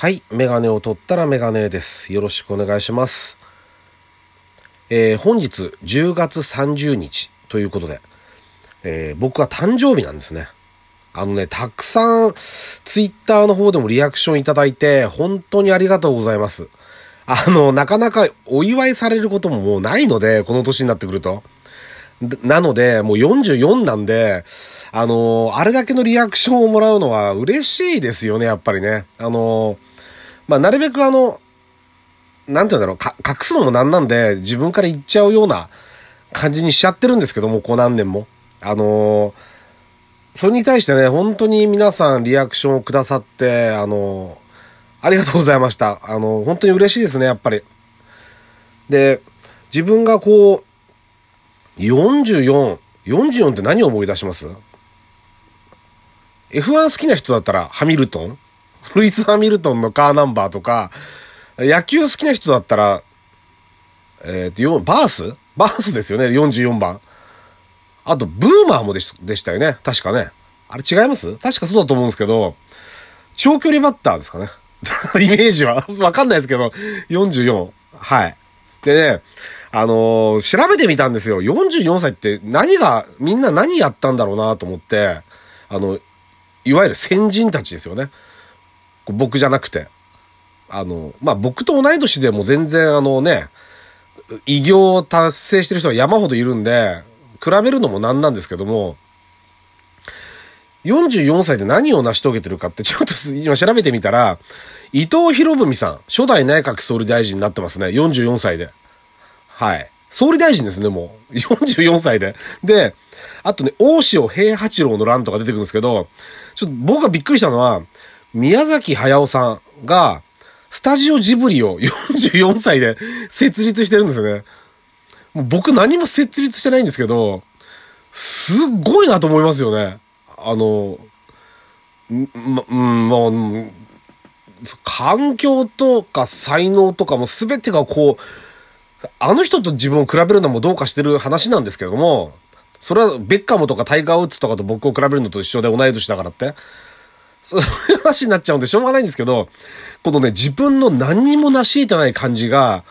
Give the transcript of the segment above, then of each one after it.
はい。メガネを取ったらメガネです。よろしくお願いします。えー本日10月30日ということで、えー僕は誕生日なんですね。あのね、たくさんツイッターの方でもリアクションいただいて、本当にありがとうございます。あの、なかなかお祝いされることももうないので、この年になってくると。なので、もう44なんで、あのーあれだけのリアクションをもらうのは嬉しいですよね、やっぱりね。あのーまあ、なるべくあの、なんて言うんだろう、隠すのもなんなんで、自分から言っちゃうような感じにしちゃってるんですけども、こう何年も。あのーそれに対してね、本当に皆さんリアクションをくださって、あのーありがとうございました。あのー本当に嬉しいですね、やっぱり。で、自分がこう、44、44って何を思い出します ?F1 好きな人だったらハミルトン？ルイス・ハミルトンのカーナンバーとか、野球好きな人だったら、えっ、と、バース？バースですよね、44番。あと、ブーマーもでしでしたよね、確かね。あれ違います？確かそうだと思うんですけど、長距離バッターですかね。イメージは。わかんないですけど、44。はい。でね、あのー調べてみたんですよ。44歳って何が、みんな何やったんだろうなと思って、あの、いわゆる先人たちですよね。僕じゃなくて。あの、まあ、僕と同い年でも全然あのね、偉業を達成してる人は山ほどいるんで、比べるのもなんなんですけども、44歳で何を成し遂げてるかってちょっと 今調べてみたら、伊藤博文さん、初代内閣総理大臣になってますね。44歳で。はい。総理大臣ですね、もう。44歳で。で、あとね、大塩平八郎の乱とか出てくるんですけど、ちょっと僕がびっくりしたのは、宮崎駿さんが、スタジオジブリを 44歳で設立してるんですよね。もう僕何も設立してないんですけど、すっごいなと思いますよね。あの、ま、ん、もううん、環境とか才能とかも全てがこう、あの人と自分を比べるのもどうかしてる話なんですけども、それはベッカムとかタイガー・ウッズとかと僕を比べるのと一緒で同い年だからって。そういう話になっちゃうんでしょうがないんですけど、このね、自分の何にも成し得てない感じが、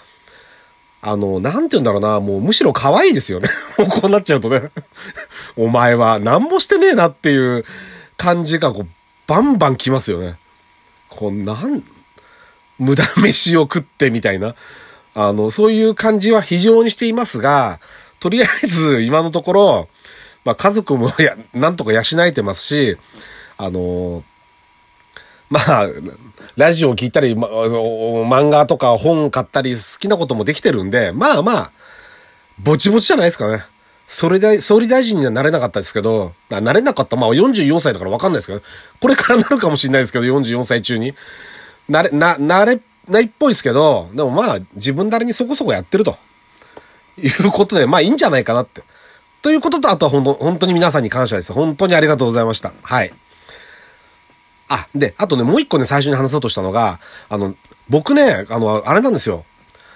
あの、なんて言うんだろうな、もうむしろ可愛いですよね。も うこうなっちゃうとね。お前は何もしてねえなっていう感じがこう、バンバンきますよね。こう、なん、無駄飯を食ってみたいな。あの、そういう感じは非常にしていますが、とりあえず今のところ、まあ家族もや、なんとか養えてますし、あの、まあ、ラジオを聞いたり、ま、漫画とか本買ったり好きなこともできてるんで、まあまあ、ぼちぼちじゃないですかね。それで、総理大臣にはなれなかったですけど、なれなかった。まあ44歳だからわかんないですけど、これからなるかもしれないですけど、44歳中に。なれ、な、なれないっぽいですけど、でもまあ、自分なりにそこそこやってると。いうことで、まあいいんじゃないかなって。ということと、あとは本当、本当に皆さんに感謝です。本当にありがとうございました。はい。あ、で、あとね、もう一個ね、最初に話そうとしたのが、あの、僕ね、あの、あれなんですよ。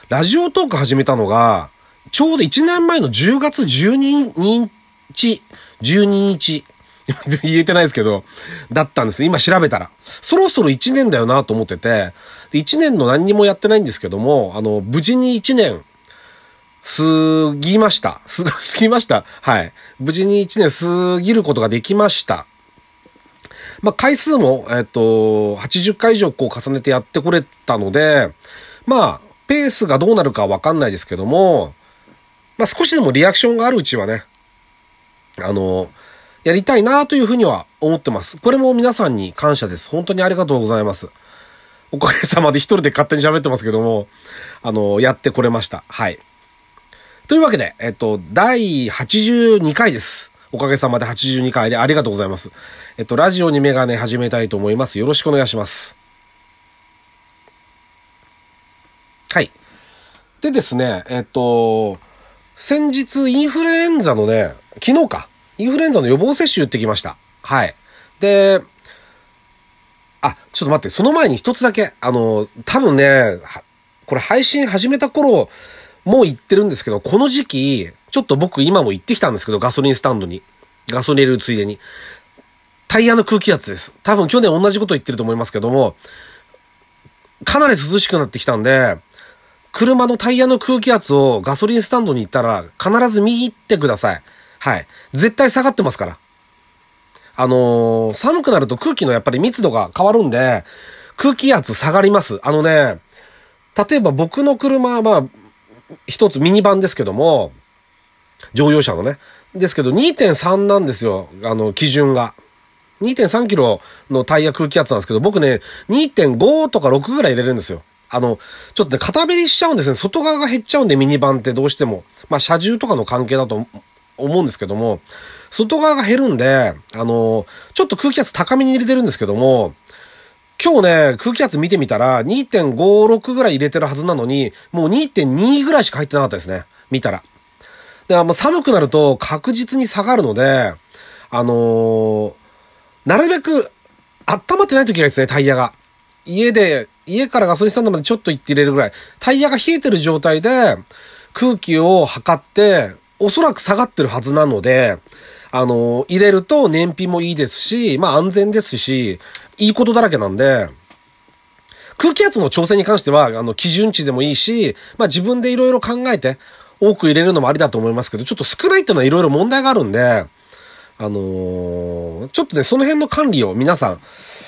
ラジオトーク始めたのが、ちょうど1年前の10月12日、12日、言えてないですけど、だったんです。今調べたら。そろそろ1年だよなと思ってて、1年の何にもやってないんですけども、あの、無事に1年、過ぎました。す、過ぎました。はい。無事に1年過ぎることができました。まあ、回数も、えっと、80回以上こう重ねてやってこれたので、まあ、ペースがどうなるかわかんないですけども、まあ、少しでもリアクションがあるうちはね、あの、やりたいなというふうには思ってます。これも皆さんに感謝です。本当にありがとうございます。おかげさまで一人で勝手に喋ってますけども、あの、やってこれました。はい。というわけで、えっと、第82回です。おかげさまで82回でありがとうございます。えっと、ラジオにメガネ始めたいと思います。よろしくお願いします。はい。でですね、えっと、先日インフルエンザのね、昨日か。インフルエンザの予防接種打ってきました。はい。で、あ、ちょっと待って、その前に一つだけ、あの、多分ね、これ配信始めた頃、もう言ってるんですけど、この時期、ちょっと僕今も行ってきたんですけど、ガソリンスタンドに。ガソリン入れるついでに。タイヤの空気圧です。多分去年同じこと言ってると思いますけども、かなり涼しくなってきたんで、車のタイヤの空気圧をガソリンスタンドに行ったら必ず見入ってください。はい。絶対下がってますから。あのー、寒くなると空気のやっぱり密度が変わるんで、空気圧下がります。あのね、例えば僕の車はまあ、一つミニバンですけども、乗用車のね。ですけど2.3なんですよ。あの、基準が。2.3キロのタイヤ空気圧なんですけど、僕ね、2.5とか6ぐらい入れるんですよ。あの、ちょっとね、片べりしちゃうんですね。外側が減っちゃうんで、ミニバンってどうしても。まあ、車重とかの関係だと思うんですけども、外側が減るんで、あの、ちょっと空気圧高めに入れてるんですけども、今日ね、空気圧見てみたら、2.56ぐらい入れてるはずなのに、もう2.2ぐらいしか入ってなかったですね。見たら。で、まあ、寒くなると確実に下がるので、あのー、なるべく温まってない時がいいですね、タイヤが。家で、家からガソリンスタンドまでちょっと行って入れるぐらい。タイヤが冷えてる状態で空気を測って、おそらく下がってるはずなので、あの、入れると燃費もいいですし、まあ安全ですし、いいことだらけなんで、空気圧の調整に関しては、あの、基準値でもいいし、まあ自分でいろいろ考えて、多く入れるのもありだと思いますけど、ちょっと少ないっていうのはいろいろ問題があるんで、あのー、ちょっとね、その辺の管理を皆さん、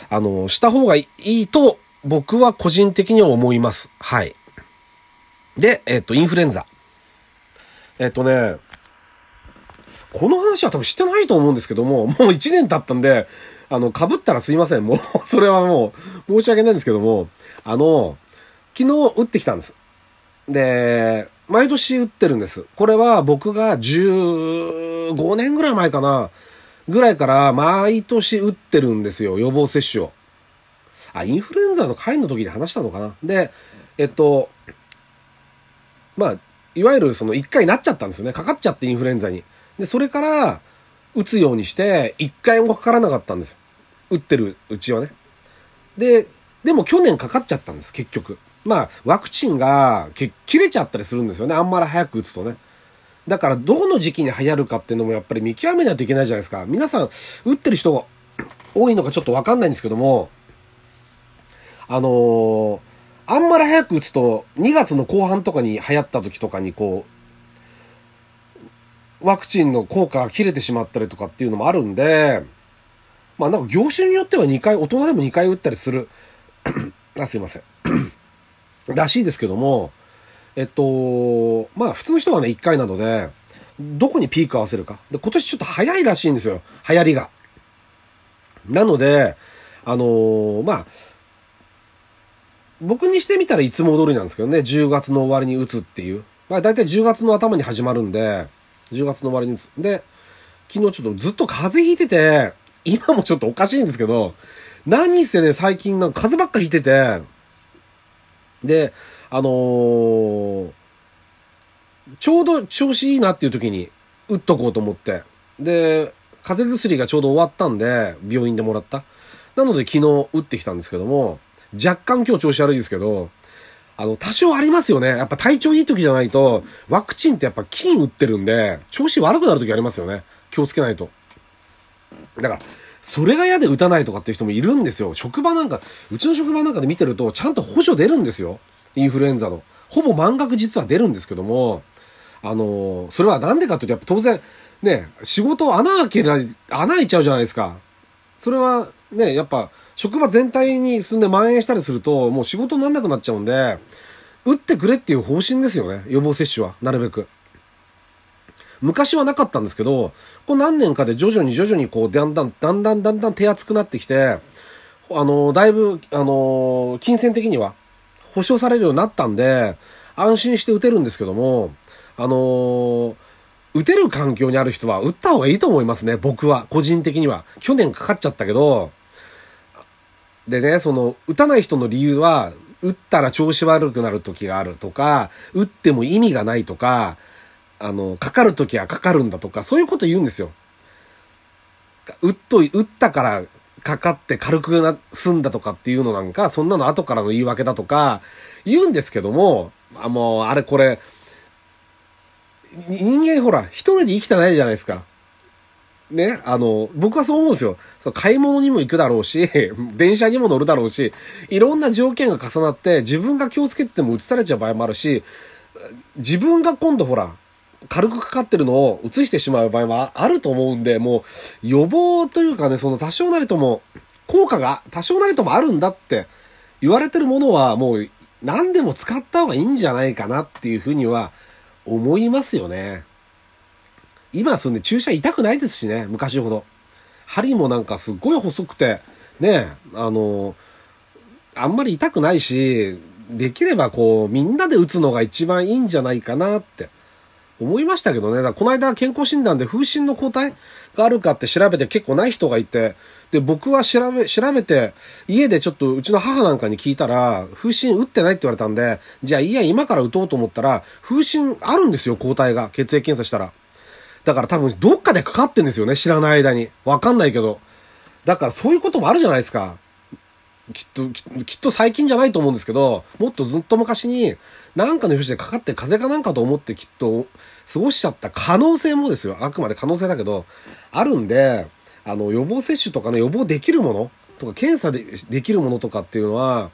あのー、した方がいいと、僕は個人的には思います。はい。で、えっ、と、インフルエンザ。えっ、とね、この話は多分してないと思うんですけども、もう1年経ったんで、あの、被ったらすいません。もう、それはもう、申し訳ないんですけども、あの、昨日打ってきたんです。で、毎年打ってるんです。これは僕が15年ぐらい前かな、ぐらいから毎年打ってるんですよ。予防接種を。あ、インフルエンザの会の時に話したのかな。で、えっと、まあ、いわゆるその1回なっちゃったんですよね。かかっちゃってインフルエンザに。で、それから、打つようにして、一回もかからなかったんですよ。打ってるうちはね。で、でも去年かかっちゃったんです、結局。まあ、ワクチンが切れちゃったりするんですよね。あんまり早く打つとね。だから、どの時期に流行るかっていうのもやっぱり見極めないといけないじゃないですか。皆さん、打ってる人が多いのかちょっとわかんないんですけども、あのー、あんまり早く打つと、2月の後半とかに流行った時とかにこう、ワクチンの効果が切れてしまったりとかっていうのもあるんで、まあなんか業種によっては2回、大人でも2回打ったりする あ、すいませんらしいですけども、えっと、まあ普通の人はね1回なので、どこにピーク合わせるか。で、今年ちょっと早いらしいんですよ。流行りが。なので、あのー、まあ、僕にしてみたらいつも通りなんですけどね、10月の終わりに打つっていう。まあ大体10月の頭に始まるんで、10月の終わりに打つ。で、昨日ちょっとずっと風邪ひいてて、今もちょっとおかしいんですけど、何せね、最近なんか風邪ばっかひいてて、で、あのー、ちょうど調子いいなっていう時に打っとこうと思って。で、風邪薬がちょうど終わったんで、病院でもらった。なので昨日打ってきたんですけども、若干今日調子悪いですけど、あの、多少ありますよね。やっぱ体調いい時じゃないと、ワクチンってやっぱ菌打ってるんで、調子悪くなる時ありますよね。気をつけないと。だから、それが嫌で打たないとかっていう人もいるんですよ。職場なんか、うちの職場なんかで見てると、ちゃんと補助出るんですよ。インフルエンザの。ほぼ満額実は出るんですけども、あの、それはなんでかっていうと、やっぱ当然、ね、仕事穴開けら、穴開いちゃうじゃないですか。それは、ね、やっぱ、職場全体に住んで蔓延したりすると、もう仕事になんなくなっちゃうんで、打ってくれっていう方針ですよね。予防接種は。なるべく。昔はなかったんですけど、こう何年かで徐々に徐々にこう、だんだん、だんだんだんだん手厚くなってきて、あの、だいぶ、あの、金銭的には保証されるようになったんで、安心して打てるんですけども、あの打てる環境にある人は打った方がいいと思いますね、僕は。個人的には。去年かかっちゃったけど、でね、その、打たない人の理由は、打ったら調子悪くなる時があるとか、打っても意味がないとか、あの、かかる時はかかるんだとか、そういうこと言うんですよ。打っとい、打ったからかかって軽くな、済んだとかっていうのなんか、そんなの後からの言い訳だとか、言うんですけども、あ、もう、あれこれ、人間ほら、一人で生きてないじゃないですか。ね、あの、僕はそう思うんですよ。そ買い物にも行くだろうし、電車にも乗るだろうし、いろんな条件が重なって自分が気をつけてても移されちゃう場合もあるし、自分が今度ほら、軽くかかってるのを移してしまう場合もあると思うんで、もう予防というかね、その多少なりとも効果が多少なりともあるんだって言われてるものはもう何でも使った方がいいんじゃないかなっていうふうには思いますよね。今そんで注射痛くないですしね、昔ほど。針もなんかすっごい細くて、ね、あの、あんまり痛くないし、できればこう、みんなで打つのが一番いいんじゃないかなって思いましたけどね。だからこの間健康診断で風疹の抗体があるかって調べて結構ない人がいて、で、僕は調べ、調べて、家でちょっとうちの母なんかに聞いたら、風疹打ってないって言われたんで、じゃあいいや、今から打とうと思ったら、風疹あるんですよ、抗体が。血液検査したら。だから多分どっかでかかってんですよね、知らない間に。わかんないけど。だからそういうこともあるじゃないですか。きっと、きっと最近じゃないと思うんですけど、もっとずっと昔に、なんかの拍子でかかって風邪かなんかと思ってきっと過ごしちゃった可能性もですよ。あくまで可能性だけど、あるんで、あの、予防接種とかね、予防できるものとか、検査でできるものとかっていうのは、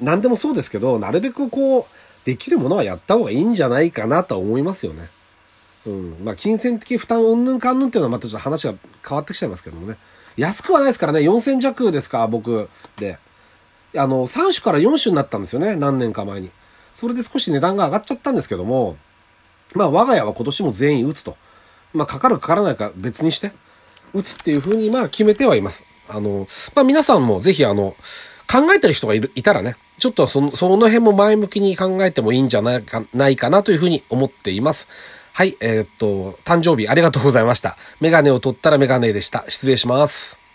何でもそうですけど、なるべくこう、できるものはやった方がいいんじゃないかなと思いますよね。うん。まあ、金銭的負担うんぬんかんぬんっていうのはまたちょっと話が変わってきちゃいますけどもね。安くはないですからね、4000弱ですか、僕。で。あの、3種から4種になったんですよね、何年か前に。それで少し値段が上がっちゃったんですけども、まあ、我が家は今年も全員打つと。まあ、かかるかからないか別にして、打つっていうふうに、まあ、決めてはいます。あの、まあ、皆さんもぜひ、あの、考えてる人がいる、いたらね、ちょっとその、その辺も前向きに考えてもいいんじゃないか、ないかなというふうに思っています。はい、えー、っと、誕生日ありがとうございました。メガネを取ったらメガネでした。失礼します。